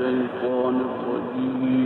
الشيطان الرجيم.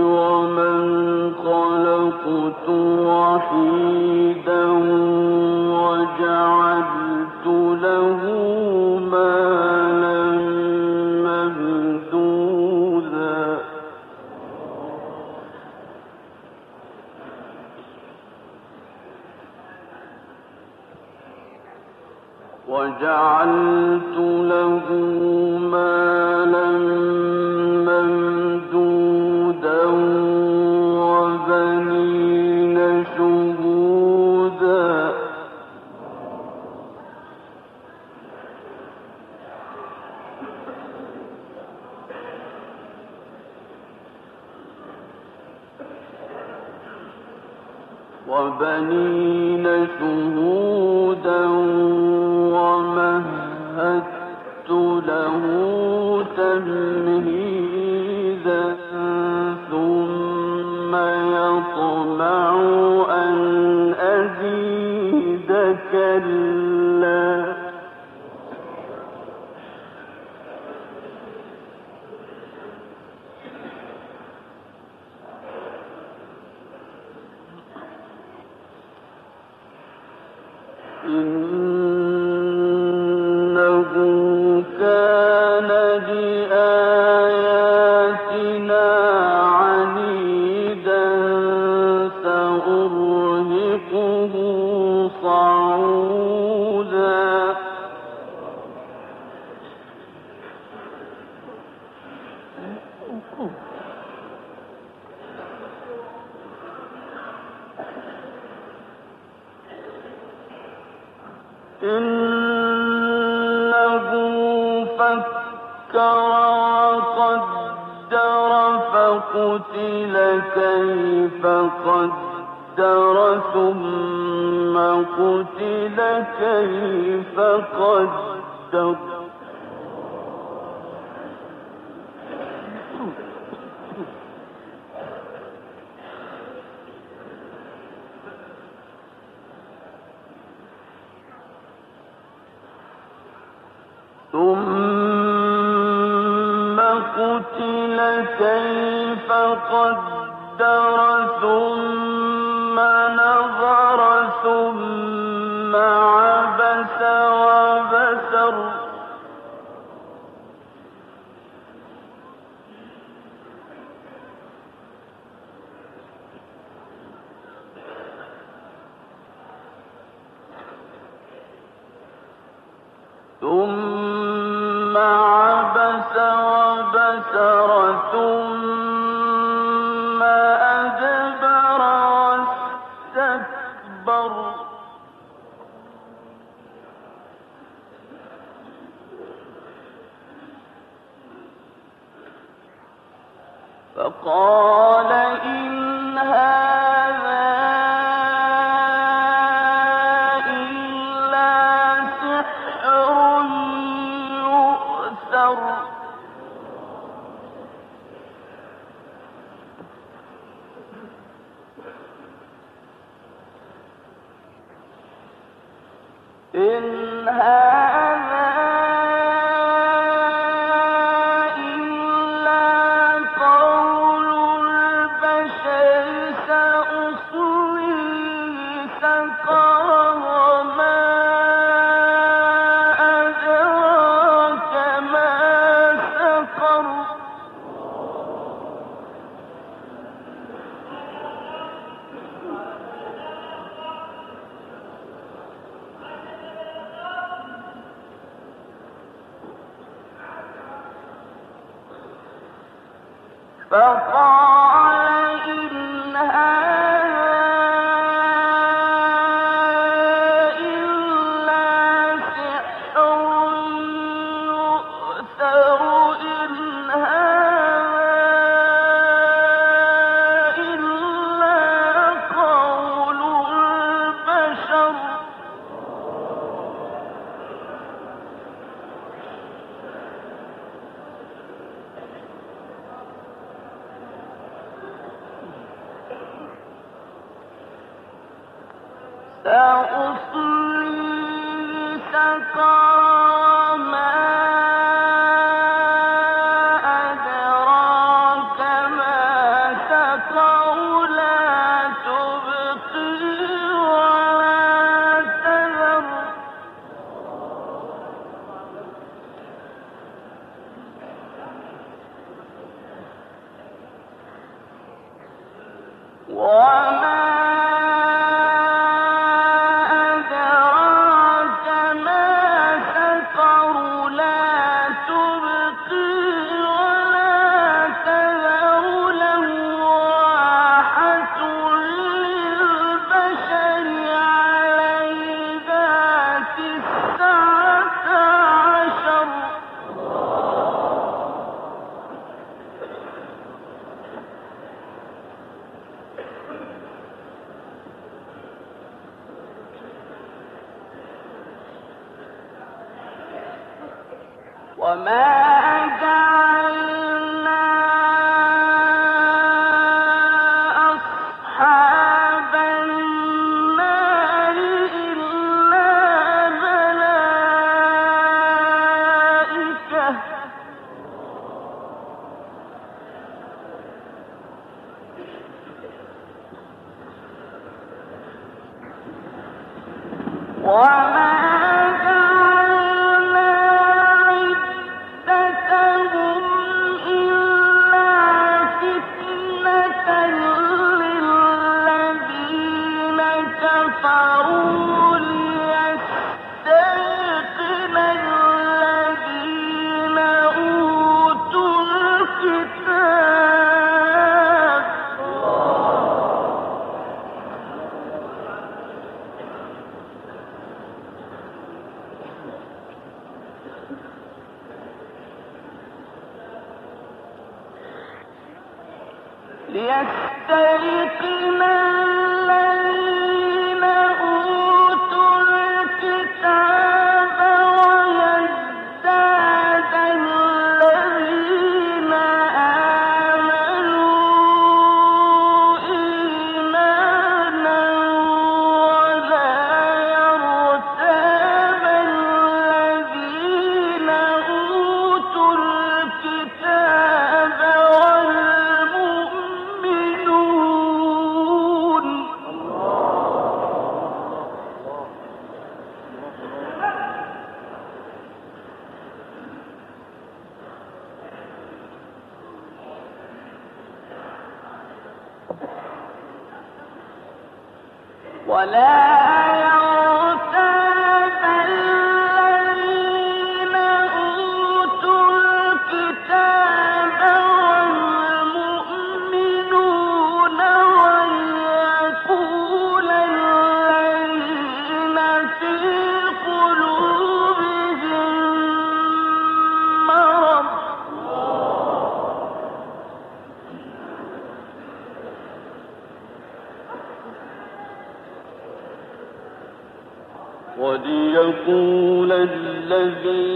ومن خلقت وحيدا لا قدر فقتل كيف قدر ثم قتل كيف قدر the fall. مولاه وليقول الذين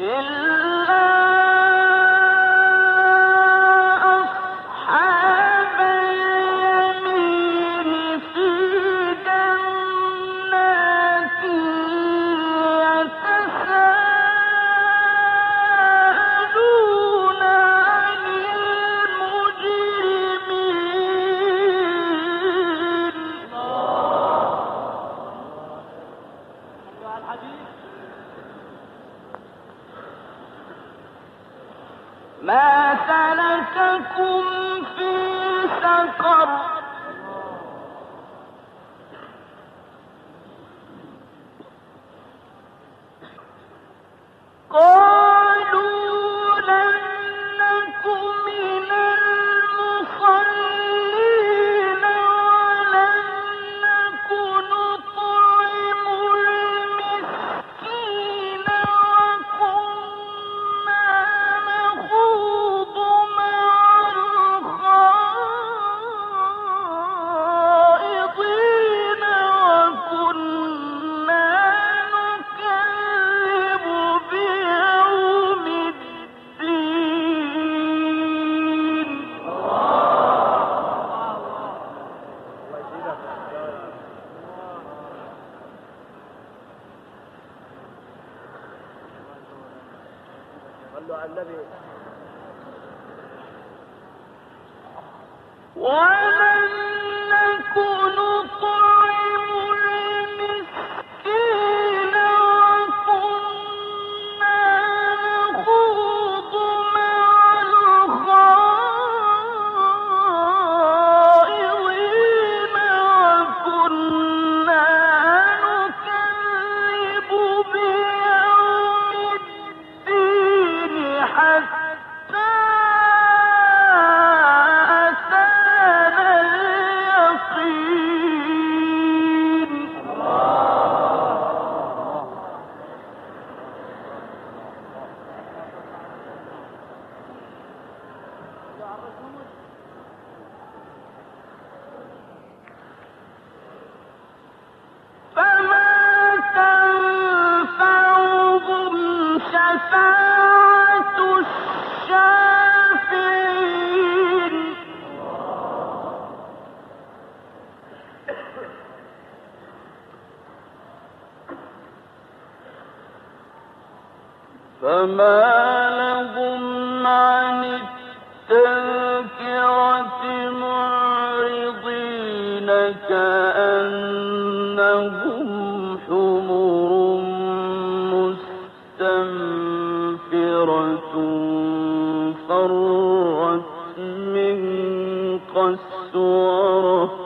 إلا فرت من قسوره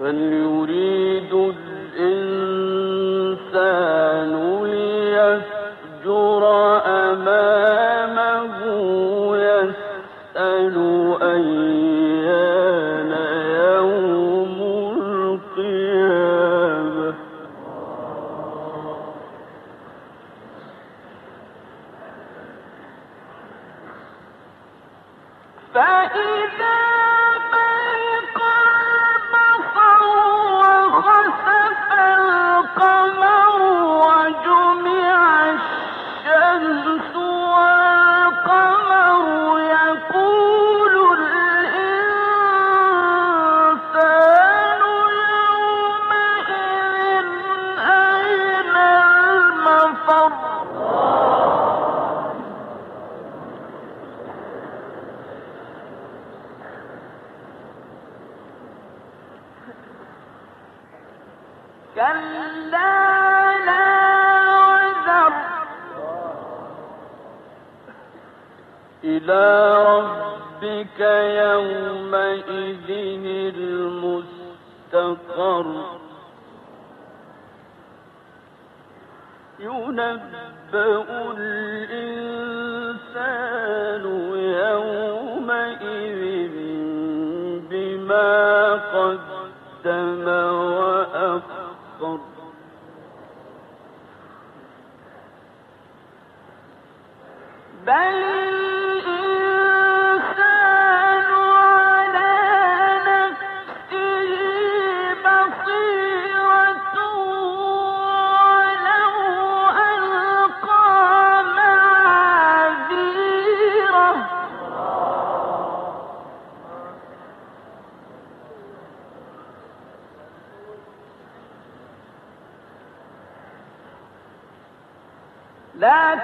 بل يريد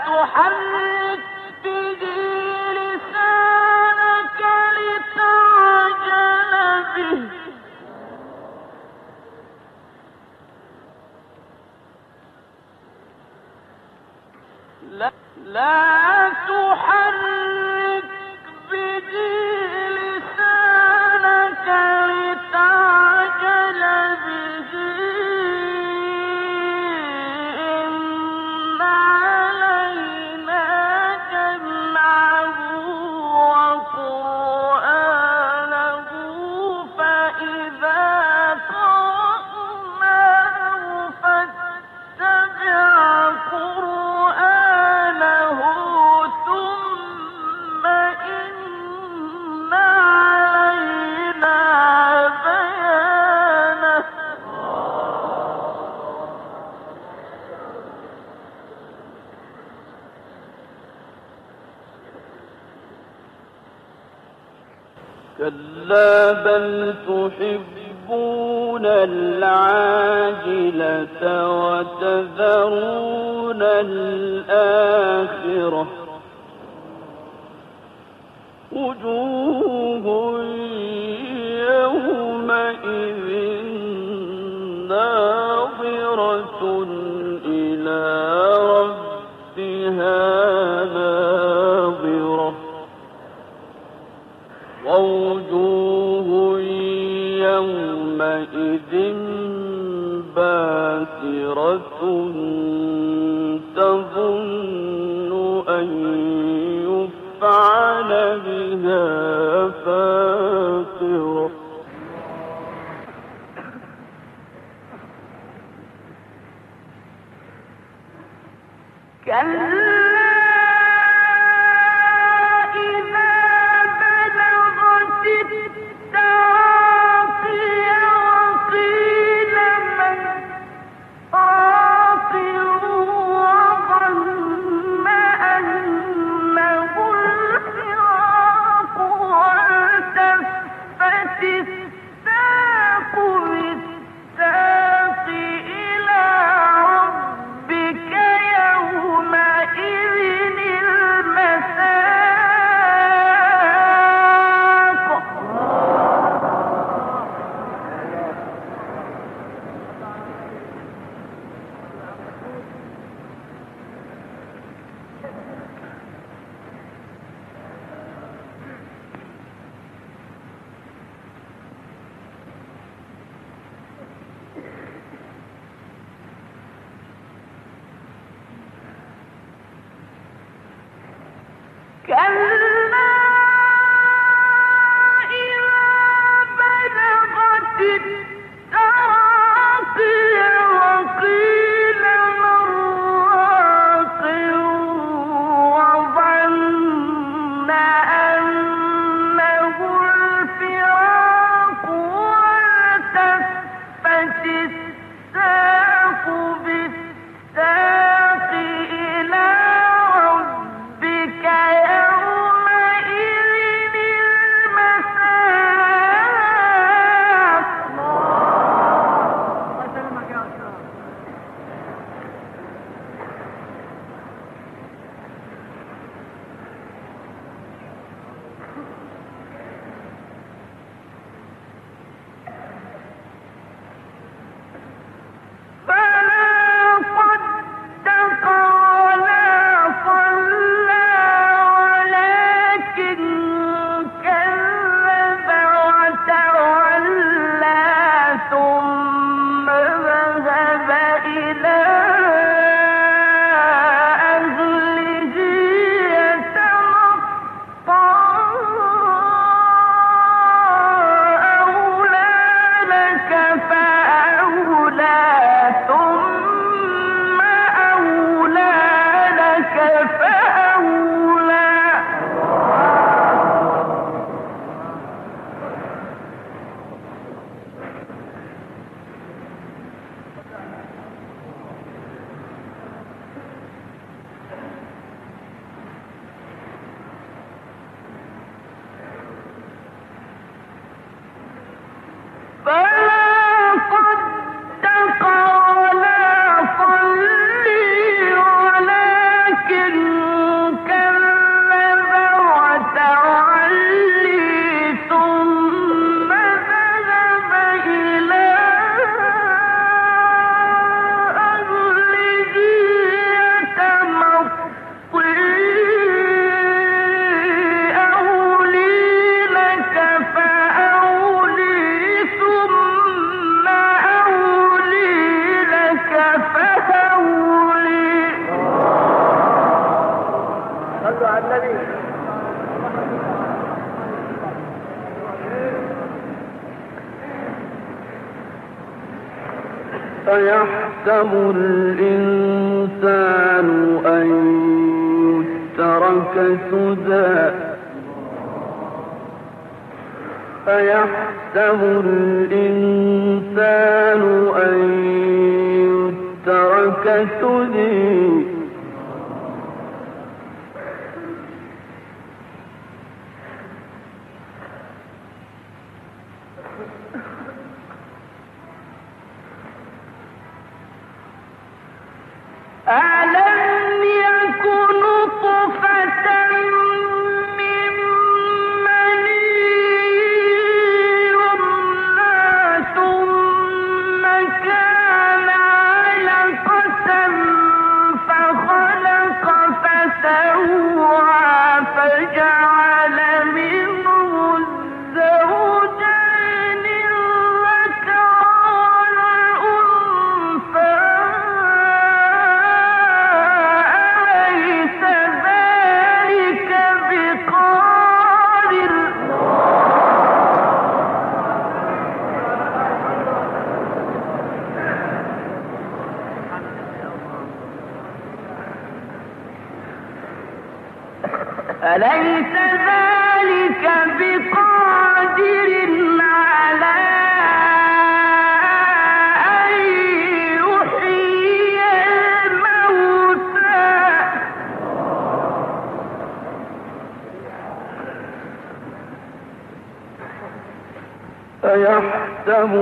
محمد بل تحبون العاجلة وتذرون الآخرة نظرة تظن أن يفعل بها فاقرة كلا كأن أيحسب الإنسان أن يترك سدى. أيحسب الإنسان أن يترك سدى؟ أليس ذلك بقادر على أن يحيي الموتى؟ أيحسب